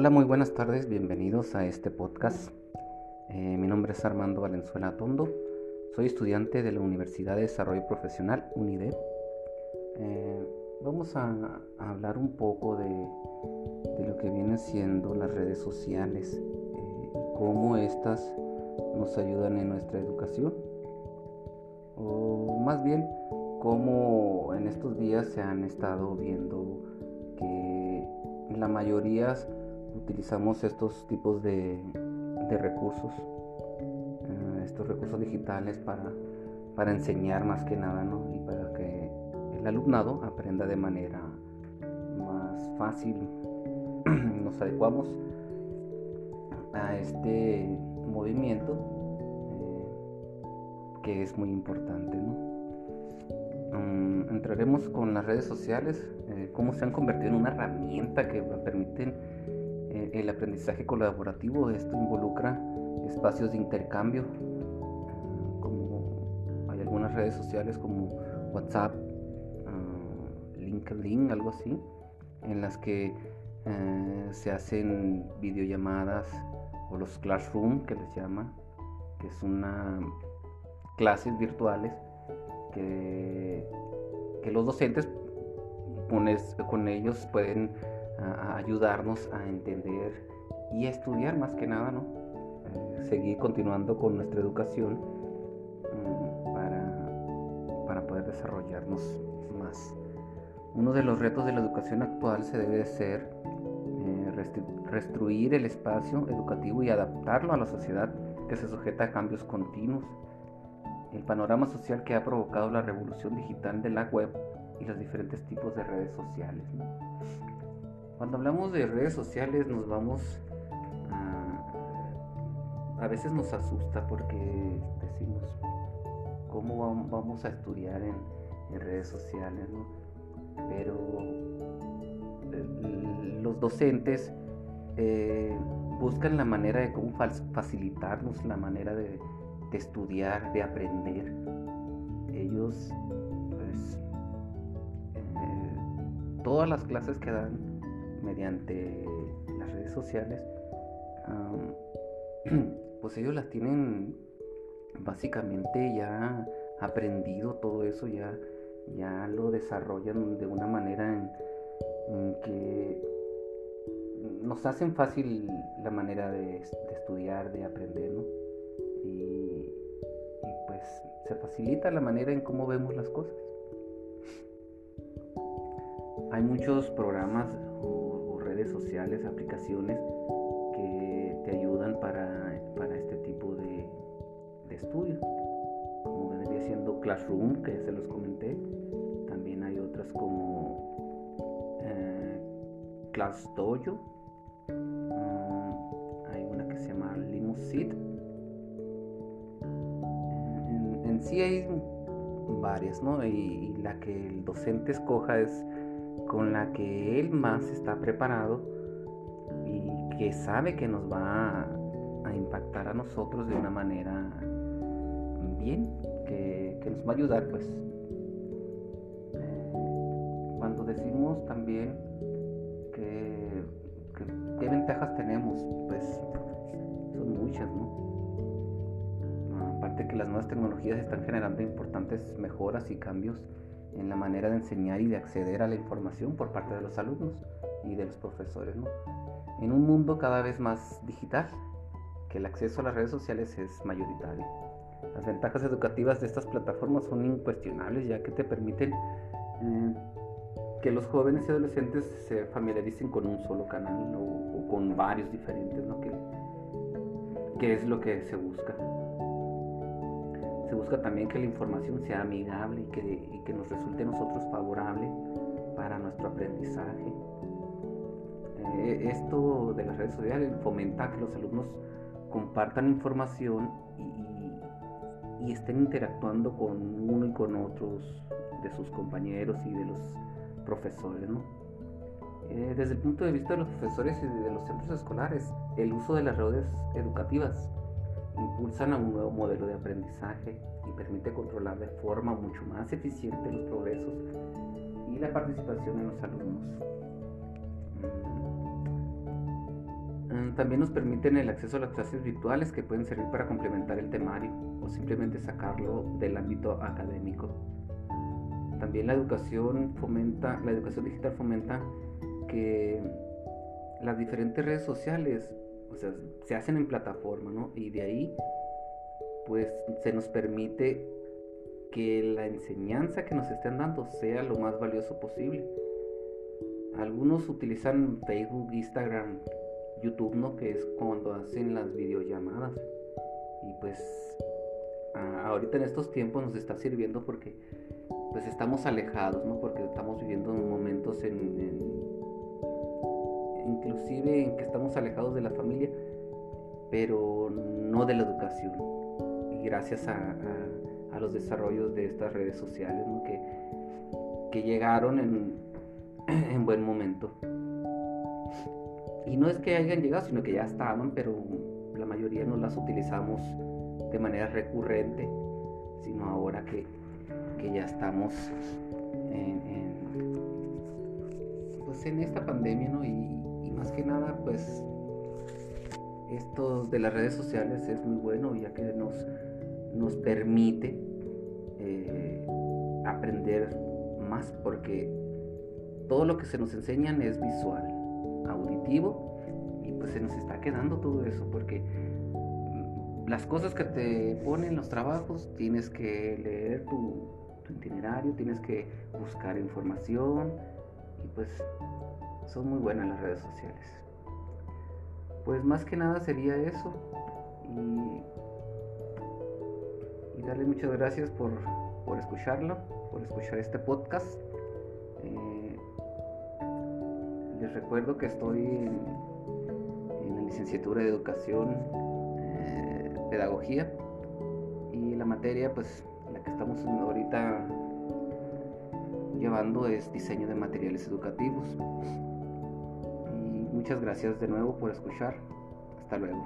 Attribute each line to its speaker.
Speaker 1: Hola, muy buenas tardes, bienvenidos a este podcast. Eh, mi nombre es Armando Valenzuela Tondo, soy estudiante de la Universidad de Desarrollo Profesional, UNIDEP. Eh, vamos a, hablar un poco de, lo que vienen siendo las redes sociales eh, y cómo estas nos ayudan en nuestra educación. O más bien, cómo en estos días se han estado viendo que la mayoría utilizamos estos tipos de, recursos, eh, estos recursos digitales para, para enseñar más que nada, Y para que el alumnado aprenda de manera más fácil. Nos adecuamos a este movimiento eh, que es muy importante, mm, entraremos con las redes sociales, eh, cómo se han convertido en una herramienta que permiten el aprendizaje colaborativo, esto involucra espacios de intercambio, como hay algunas redes sociales como WhatsApp, ah, LinkedIn, algo así, en las que eh, se hacen videollamadas o los classroom que les llaman, que es una clases virtuales que los docentes con ellos pueden a, ayudarnos a entender y a estudiar más que nada, ¿no? Eh, seguir continuando con nuestra educación mm, para, para poder desarrollarnos más. Uno de los retos de la educación actual se debe ser eh, restruir el espacio educativo y adaptarlo a la sociedad que se sujeta a cambios continuos. El panorama social que ha provocado la revolución digital de la web y los diferentes tipos de redes sociales. ¿no? Cuando hablamos de redes sociales nos vamos a... A veces nos asusta porque decimos, ¿cómo vamos a estudiar en, redes sociales? Pero los docentes eh, buscan la manera de cómo facilitarnos la manera de, estudiar, de aprender. Ellos, pues, eh, todas las clases que dan mediante las redes sociales, pues ellos las tienen básicamente ya aprendido todo eso, ya, ya lo desarrollan de una manera en, que nos hacen fácil la manera de, estudiar, de aprender, ¿no? Y, y, pues se facilita la manera en cómo vemos las cosas. Hay muchos programas sociales, aplicaciones que te ayudan para, este tipo de, de estudio. Como vendría siendo Classroom, que se los comenté. También hay otras como eh. Mm, hay una que se llama Limusit. En, en sí hay varias, ¿no? y la que el docente escoja es con la que él más está preparado y que sabe que nos va a, impactar a nosotros de una manera bien, que, nos va a ayudar pues. Cuando decimos también que, qué ventajas tenemos, pues son muchas, ¿no? Aparte que las nuevas tecnologías están generando importantes mejoras y cambios en la manera de enseñar y de acceder a la información por parte de los alumnos y de los profesores. En un mundo cada vez más digital, que el acceso a las redes sociales es mayoritario. Las ventajas educativas de estas plataformas son incuestionables ya que te permiten eh, que los jóvenes y adolescentes se familiaricen con un solo canal o, con varios diferentes, ¿no? que, que es lo que se busca. Se busca también que la información sea amigable y que, nos resulte a nosotros favorable para nuestro aprendizaje. Eh, esto de las redes sociales fomenta que los alumnos compartan información y, estén interactuando con uno y con otros de sus compañeros y de los profesores. Eh, desde el punto de vista de los profesores y de los centros escolares, el uso de las redes educativas impulsan a un nuevo modelo de aprendizaje y permite controlar de forma mucho más eficiente los progresos y la participación de los alumnos. Mm. Mm, también nos permiten el acceso a las clases virtuales que pueden servir para complementar el temario o simplemente sacarlo del ámbito académico. También la educación fomenta, la educación digital fomenta que las diferentes redes sociales, o sea, se hacen en plataforma, ¿no? Y de ahí, pues, se nos permite que la enseñanza que nos estén dando sea lo más valioso posible. Algunos utilizan Facebook, Instagram, YouTube, ¿no? Que es cuando hacen las videollamadas. Y pues ahorita en estos tiempos nos está sirviendo porque pues estamos alejados, ¿no? Porque estamos viviendo momentos en, inclusive en que estamos alejados de la familia, pero no de la educación. Y gracias a, los desarrollos de estas redes sociales. Que, que llegaron en, en buen momento. Y no es que hayan llegado, sino que ya estaban, pero la mayoría no las utilizamos de manera recurrente, sino ahora que, ya estamos en, pues en esta pandemia, ¿no? Más que nada, pues esto de las redes sociales es muy bueno, ya que nos, nos permite eh, aprender más, porque todo lo que se nos enseñan es visual auditivo y pues se nos está quedando todo eso porque las cosas que te ponen los trabajos tienes que leer tu, itinerario, tienes que buscar información y pues son muy buenas las redes sociales. Pues más que nada sería eso y, y darles muchas gracias por, por escucharlo, por escuchar este podcast. Les recuerdo que estoy en, la licenciatura de Educación, eh, Pedagogía y la materia, pues la que estamos ahorita llevando es diseño de materiales educativos. Muchas gracias de nuevo por escuchar. Hasta luego.